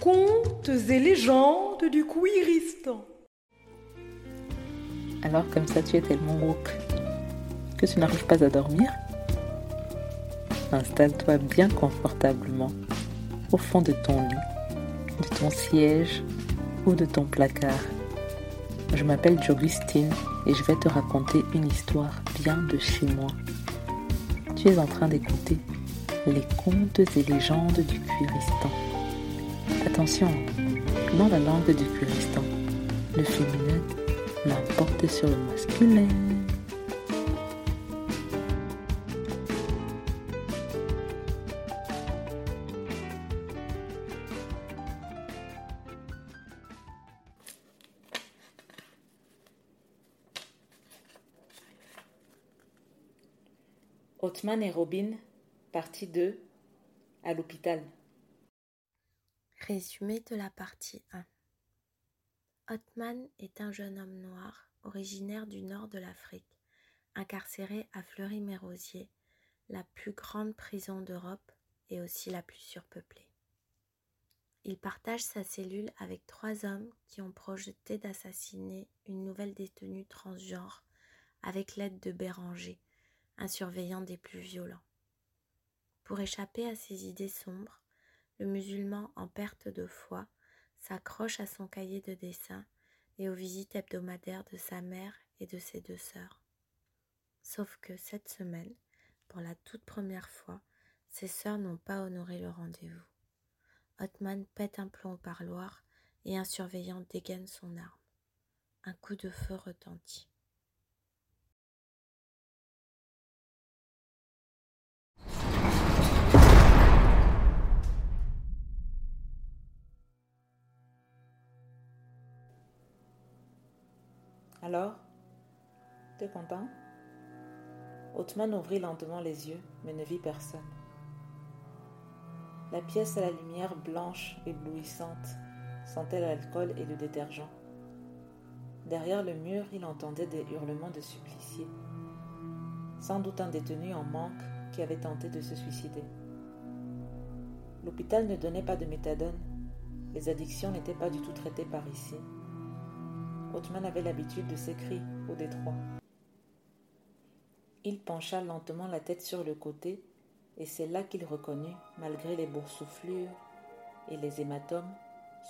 Contes et légendes du Kouiristan. Alors comme ça tu es tellement woke que tu n'arrives pas à dormir Installe-toi bien confortablement au fond de ton lit, de ton siège ou de ton placard. Je m'appelle Jogustine et je vais te raconter une histoire bien de chez moi. Tu es en train d'écouter les contes et légendes du Cuiristan. Attention, dans la langue du Cuiristan, le féminin l'emporte sur le masculin. Othman et Robin, partie 2, à l'hôpital. Résumé de la partie 1. Othman est un jeune homme noir originaire du nord de l'Afrique, incarcéré à Fleury-Mérosier, la plus grande prison d'Europe et aussi la plus surpeuplée. Il partage sa cellule avec trois hommes qui ont projeté d'assassiner une nouvelle détenue transgenre avec l'aide de Béranger, un surveillant des plus violents. Pour échapper à ses idées sombres, le musulman en perte de foi s'accroche à son cahier de dessin et aux visites hebdomadaires de sa mère et de ses deux sœurs. Sauf que cette semaine, pour la toute première fois, ses sœurs n'ont pas honoré le rendez-vous. Othman pète un plomb au parloir et un surveillant dégaine son arme. Un coup de feu retentit. Alors T'es content? Othman ouvrit lentement les yeux, mais ne vit personne. La pièce à la lumière blanche éblouissante sentait l'alcool et le détergent. Derrière le mur, il entendait des hurlements de suppliciés. Sans doute un détenu en manque qui avait tenté de se suicider. L'hôpital ne donnait pas de méthadone. Les addictions n'étaient pas du tout traitées par ici. Avait l'habitude de cris au détroit. Il pencha lentement la tête sur le côté, et c'est là qu'il reconnut, malgré les boursouflures et les hématomes,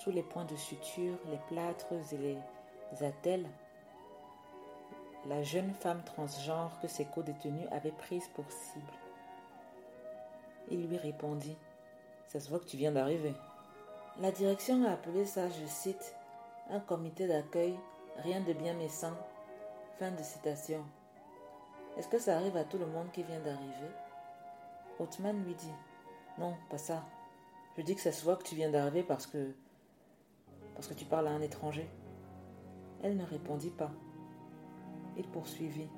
sous les points de suture, les plâtres et les attelles, la jeune femme transgenre que ses co-détenus avaient prise pour cible. Il lui répondit Ça se voit que tu viens d'arriver. La direction a appelé ça, je cite, un comité d'accueil, rien de bien méchant. Fin de citation. Est-ce que ça arrive à tout le monde qui vient d'arriver? Othman lui dit Non, pas ça. Je dis que ça se voit que tu viens d'arriver parce que. parce que tu parles à un étranger. Elle ne répondit pas. Il poursuivit.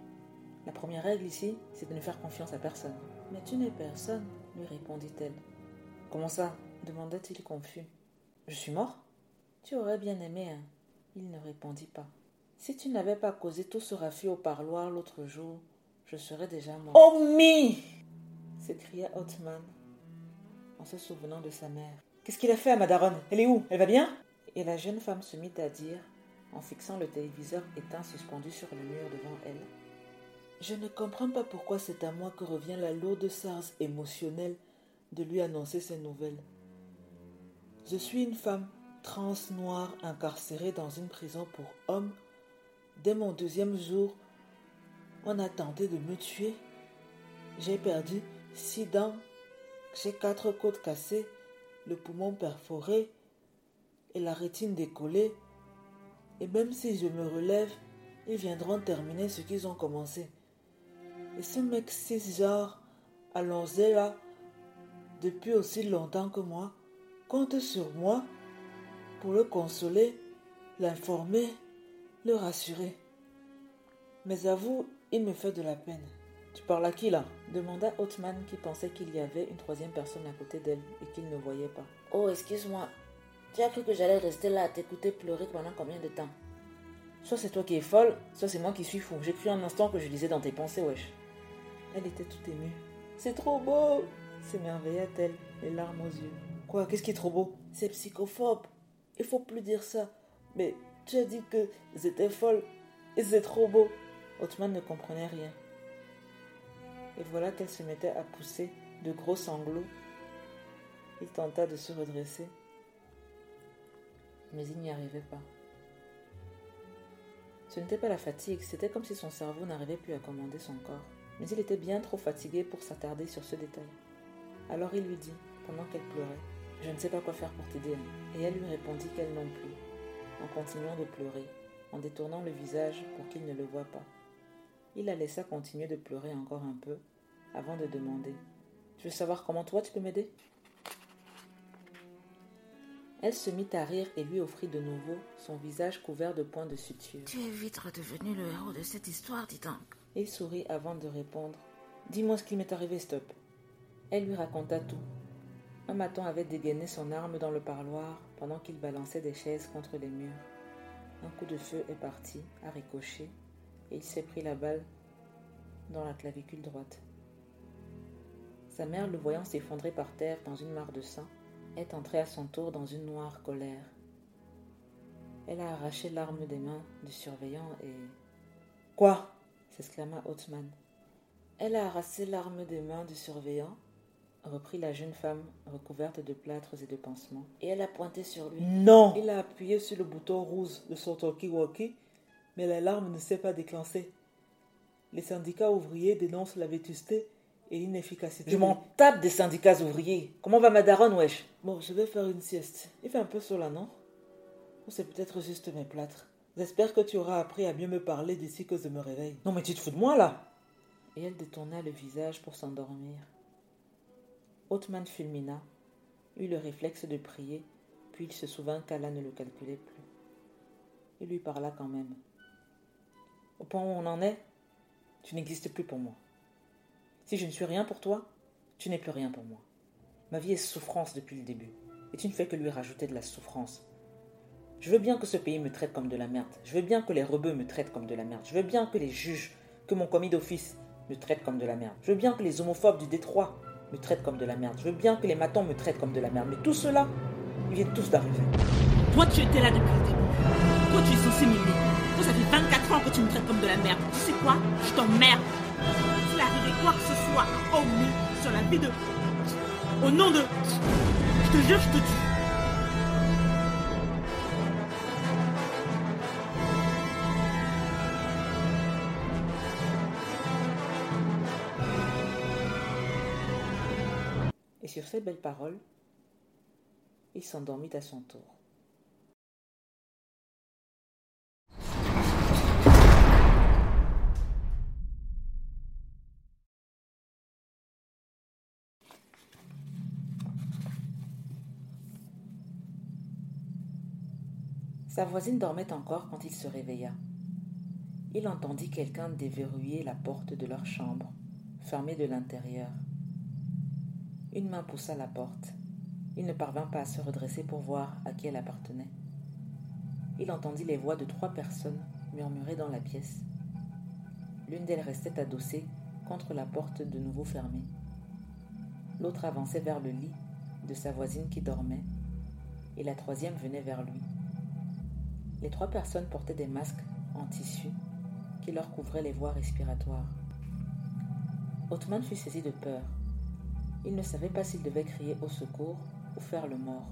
La première règle ici, c'est de ne faire confiance à personne. Mais tu n'es personne, lui répondit-elle. Comment ça? demanda-t-il confus. Je suis mort Tu aurais bien aimé, hein Il ne répondit pas. Si tu n'avais pas causé tout ce raffut au parloir l'autre jour, je serais déjà mort. Oh mi s'écria Othman en se souvenant de sa mère. Qu'est-ce qu'il a fait à Madaron Elle est où? Elle va bien? Et la jeune femme se mit à dire, en fixant le téléviseur éteint suspendu sur le mur devant elle. Je ne comprends pas pourquoi c'est à moi que revient la lourde sarce émotionnelle de lui annoncer ces nouvelles. Je suis une femme trans noire incarcérée dans une prison pour hommes. Dès mon deuxième jour, on a tenté de me tuer. J'ai perdu six dents, j'ai quatre côtes cassées, le poumon perforé et la rétine décollée. Et même si je me relève, ils viendront terminer ce qu'ils ont commencé. Et ce mec cisgenre, allongé là, depuis aussi longtemps que moi, compte sur moi pour le consoler, l'informer, le rassurer. Mais avoue, il me fait de la peine. Tu parles à qui là? Demanda Othman qui pensait qu'il y avait une troisième personne à côté d'elle et qu'il ne voyait pas. Oh, excuse-moi. Tu as cru que j'allais rester là à t'écouter pleurer pendant combien de temps? Soit c'est toi qui es folle, soit c'est moi qui suis fou. J'ai cru un instant que je lisais dans tes pensées, wesh. Elle était toute émue. C'est trop beau s'émerveilla-t-elle, les larmes aux yeux. Quoi? Qu'est-ce qui est trop beau? C'est psychophobe. Il faut plus dire ça. Mais tu as dit que c'était folle et c'est trop beau. Otman ne comprenait rien. Et voilà qu'elle se mettait à pousser de gros sanglots. Il tenta de se redresser, mais il n'y arrivait pas. Ce n'était pas la fatigue, c'était comme si son cerveau n'arrivait plus à commander son corps. Mais il était bien trop fatigué pour s'attarder sur ce détail. Alors il lui dit, pendant qu'elle pleurait, Je ne sais pas quoi faire pour t'aider. Et elle lui répondit qu'elle non plus, en continuant de pleurer, en détournant le visage pour qu'il ne le voie pas. Il la laissa continuer de pleurer encore un peu, avant de demander Tu veux savoir comment toi tu peux m'aider? Elle se mit à rire et lui offrit de nouveau son visage couvert de points de suture. Tu es vite redevenu le héros de cette histoire, dis donc. Il sourit avant de répondre Dis-moi ce qui m'est arrivé, stop. Elle lui raconta tout. Un maton avait dégainé son arme dans le parloir pendant qu'il balançait des chaises contre les murs. Un coup de feu est parti, à ricocher, et il s'est pris la balle dans la clavicule droite. Sa mère, le voyant s'effondrer par terre dans une mare de sang, est entrée à son tour dans une noire colère. Elle a arraché l'arme des mains du surveillant et. Quoi? s'exclama Othman. Elle a arraché l'arme des mains du surveillant, reprit la jeune femme recouverte de plâtres et de pansements, et elle a pointé sur lui. Non Il a appuyé sur le bouton rouge de son talkie-walkie, mais l'alarme ne s'est pas déclenchée. Les syndicats ouvriers dénoncent la vétusté et l'inefficacité. Je m'en tape des syndicats ouvriers. Comment va ma daronne, wesh? Bon, je vais faire une sieste. Il fait un peu sur là, non? Ou c'est peut-être juste mes plâtres. J'espère que tu auras appris à mieux me parler d'ici que je me réveille. Non, mais tu te fous de moi, là Et elle détourna le visage pour s'endormir. Othman fulmina, eut le réflexe de prier, puis il se souvint qu'Allah ne le calculait plus. Il lui parla quand même. Au point où on en est, tu n'existes plus pour moi. Si je ne suis rien pour toi, tu n'es plus rien pour moi. Ma vie est souffrance depuis le début, et tu ne fais que lui rajouter de la souffrance. Je veux bien que ce pays me traite comme de la merde. Je veux bien que les rebeux me traitent comme de la merde. Je veux bien que les juges, que mon commis d'office me traitent comme de la merde. Je veux bien que les homophobes du Détroit me traitent comme de la merde. Je veux bien que les matons me traitent comme de la merde. Mais tout cela, ils viennent tous d'arriver. Toi, tu étais là depuis le début. Toi, tu es censé m'aimer. Toi, ça fait 24 ans que tu me traites comme de la merde. Tu sais quoi? Je t'emmerde. S'il arrivait quoi que ce soit à sur la vie de... Au nom de... Je te jure, je te tue. Ces belles paroles, il s'endormit à son tour. Sa voisine dormait encore quand il se réveilla. Il entendit quelqu'un déverrouiller la porte de leur chambre, fermée de l'intérieur. Une main poussa la porte. Il ne parvint pas à se redresser pour voir à qui elle appartenait. Il entendit les voix de trois personnes murmurer dans la pièce. L'une d'elles restait adossée contre la porte de nouveau fermée. L'autre avançait vers le lit de sa voisine qui dormait, et la troisième venait vers lui. Les trois personnes portaient des masques en tissu qui leur couvraient les voies respiratoires. Othman fut saisi de peur. Il ne savait pas s'il devait crier au secours ou faire le mort.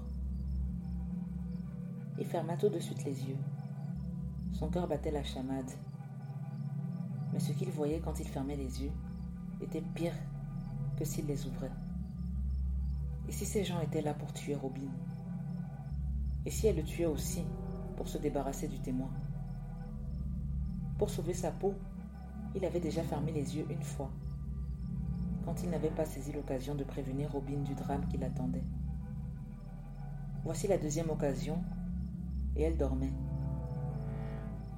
Il ferma tout de suite les yeux. Son cœur battait la chamade. Mais ce qu'il voyait quand il fermait les yeux était pire que s'il les ouvrait. Et si ces gens étaient là pour tuer Robin? Et si elle le tuait aussi pour se débarrasser du témoin? Pour sauver sa peau, il avait déjà fermé les yeux une fois, quand il n'avait pas saisi l'occasion de prévenir Robin du drame qui l'attendait. Voici la deuxième occasion, et elle dormait.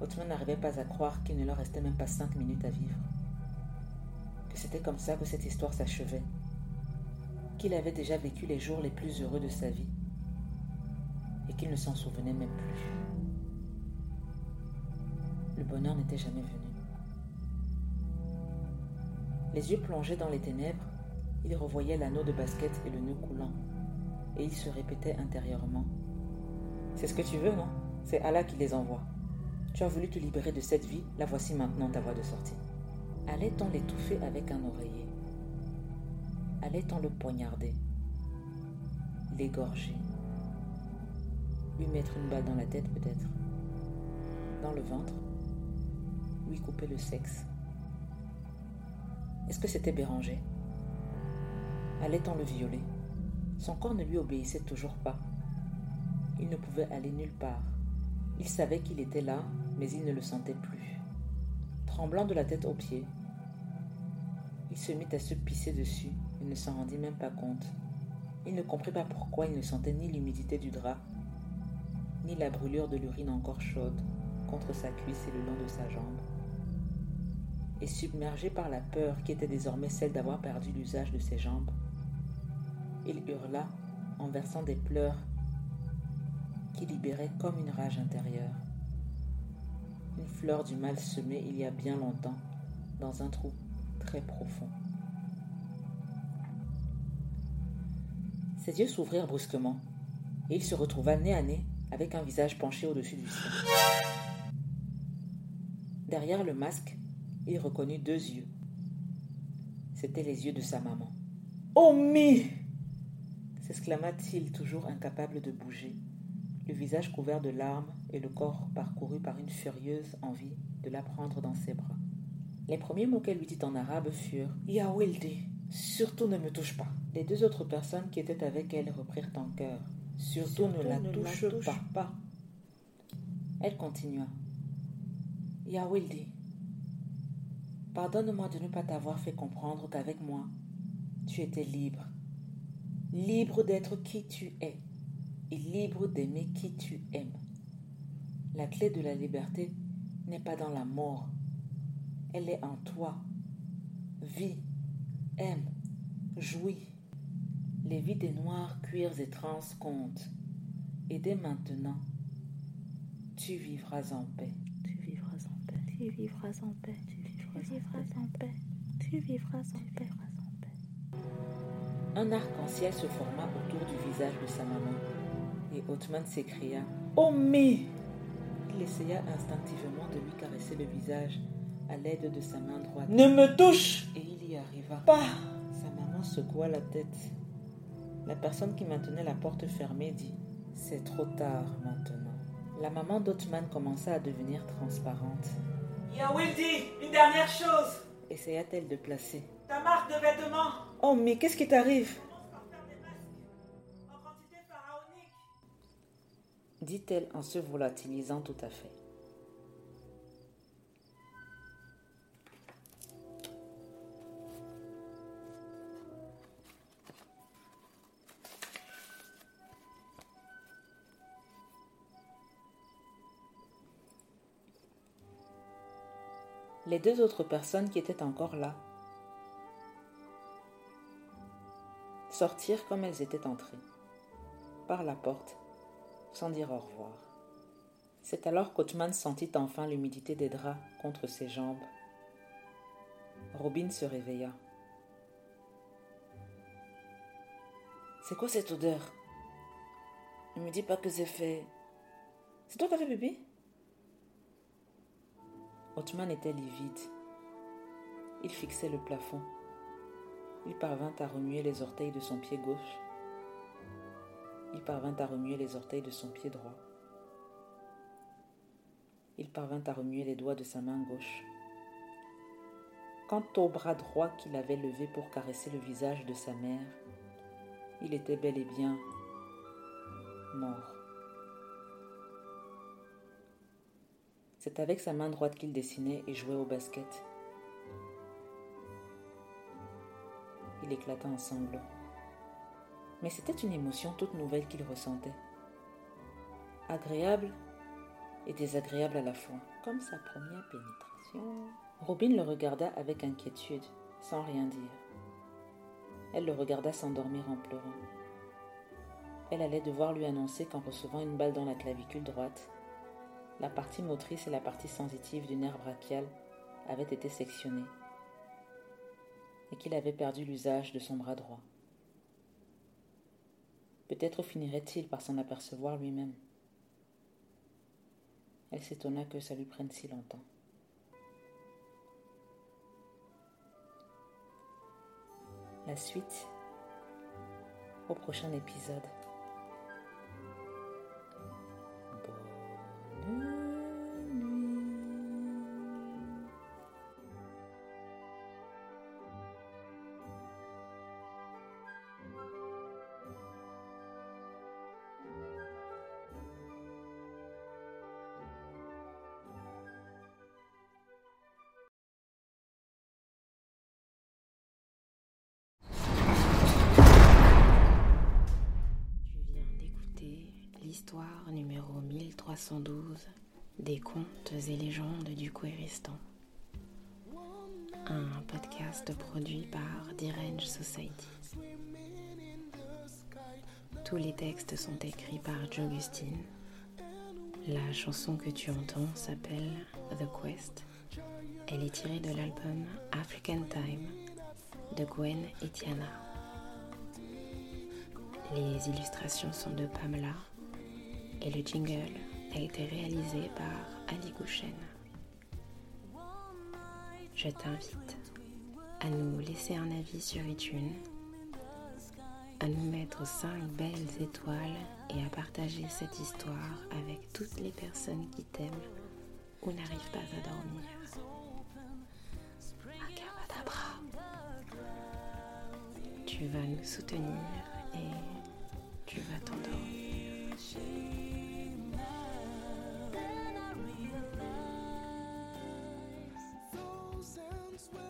Otman n'arrivait pas à croire qu'il ne leur restait même pas cinq minutes à vivre. Que c'était comme ça que cette histoire s'achevait. Qu'il avait déjà vécu les jours les plus heureux de sa vie et qu'il ne s'en souvenait même plus. Le bonheur n'était jamais venu. Les yeux plongés dans les ténèbres, il revoyait l'anneau de basket et le nœud coulant, et il se répétait intérieurement. C'est ce que tu veux, non? C'est Allah qui les envoie. Tu as voulu te libérer de cette vie, la voici maintenant ta voie de sortie. Allait-on l'étouffer avec un oreiller? Allait-on le poignarder? L'égorger? Lui mettre une balle dans la tête peut-être? Dans le ventre? Lui couper le sexe? Est-ce que c'était Béranger? Allait-on le violer Son corps ne lui obéissait toujours pas. Il ne pouvait aller nulle part. Il savait qu'il était là, mais il ne le sentait plus. Tremblant de la tête aux pieds, il se mit à se pisser dessus et ne s'en rendit même pas compte. Il ne comprit pas pourquoi il ne sentait ni l'humidité du drap, ni la brûlure de l'urine encore chaude contre sa cuisse et le long de sa jambe. Et submergé par la peur qui était désormais celle d'avoir perdu l'usage de ses jambes, il hurla en versant des pleurs qui libéraient comme une rage intérieure. Une fleur du mal semée il y a bien longtemps dans un trou très profond. Ses yeux s'ouvrirent brusquement et il se retrouva nez à nez avec un visage penché au-dessus du sien. Derrière le masque, il reconnut deux yeux. C'étaient les yeux de sa maman. Oh, mi s'exclama-t-il, toujours incapable de bouger, le visage couvert de larmes et le corps parcouru par une furieuse envie de la prendre dans ses bras. Les premiers mots qu'elle lui dit en arabe furent Ya Wildi, surtout ne me touche pas. Les deux autres personnes qui étaient avec elle reprirent en cœur. Surtout, ne, la, touche pas. pas. Elle continua Ya Wildi, pardonne-moi de ne pas t'avoir fait comprendre qu'avec moi, tu étais libre. Libre d'être qui tu es et libre d'aimer qui tu aimes. La clé de la liberté n'est pas dans la mort, elle est en toi. Vis, aime, jouis. Les vies des noirs, cuirs et trans comptent. Et dès maintenant, tu vivras en paix. Tu vivras en paix. Tu vivras en paix. Tu vivras, en paix. Tu vivras en paix. Un arc-en-ciel se forma autour du visage de sa maman. Et Othman s'écria Oh mais Il essaya instinctivement de lui caresser le visage à l'aide de sa main droite. Ne me touche Et il y arriva. Pas Sa maman secoua la tête. La personne qui maintenait la porte fermée dit C'est trop tard maintenant. La maman d'Othman commença à devenir transparente. Yawildi, une dernière chose. Essaya-t-elle de placer. Ta marque de vêtements. Oh, mais qu'est-ce qui t'arrive? Dit-elle en se volatilisant tout à fait. Les deux autres personnes qui étaient encore là sortirent comme elles étaient entrées, par la porte, sans dire au revoir. C'est alors qu'Otman sentit enfin l'humidité des draps contre ses jambes. Robin se réveilla. C'est quoi cette odeur? Ne me dis pas que c'est fait. C'est toi qui as fait pipi? Otman était livide. Il fixait le plafond. Il parvint à remuer les orteils de son pied gauche. Il parvint à remuer les orteils de son pied droit. Il parvint à remuer les doigts de sa main gauche. Quant au bras droit qu'il avait levé pour caresser le visage de sa mère, il était bel et bien mort. C'est avec sa main droite qu'il dessinait et jouait au basket. Il éclata en sanglots. Mais c'était une émotion toute nouvelle qu'il ressentait. Agréable et désagréable à la fois, comme sa première pénétration. Robin le regarda avec inquiétude, sans rien dire. Elle le regarda s'endormir en pleurant. Elle allait devoir lui annoncer qu'en recevant une balle dans la clavicule droite, La partie motrice et la partie sensitive du nerf brachial avaient été sectionnées et qu'il avait perdu l'usage de son bras droit. Peut-être finirait-il par s'en apercevoir lui-même. Elle s'étonna que ça lui prenne si longtemps. La suite au prochain épisode. Histoire numéro 1312 des contes et légendes du Kouéristan. Un podcast produit par Dirange Society. Tous les textes sont écrits par Jogustine. La chanson que tu entends s'appelle The Quest. Elle est tirée de l'album African Time de Gwen et Tiana. Les illustrations sont de Pamela et le jingle a été réalisé par Ali Gouchen. Je t'invite à nous laisser un avis sur iTunes, à nous mettre 5 belles étoiles et à partager cette histoire avec toutes les personnes qui t'aiment ou n'arrivent pas à dormir. Tu vas nous soutenir et tu vas t'endormir. comes with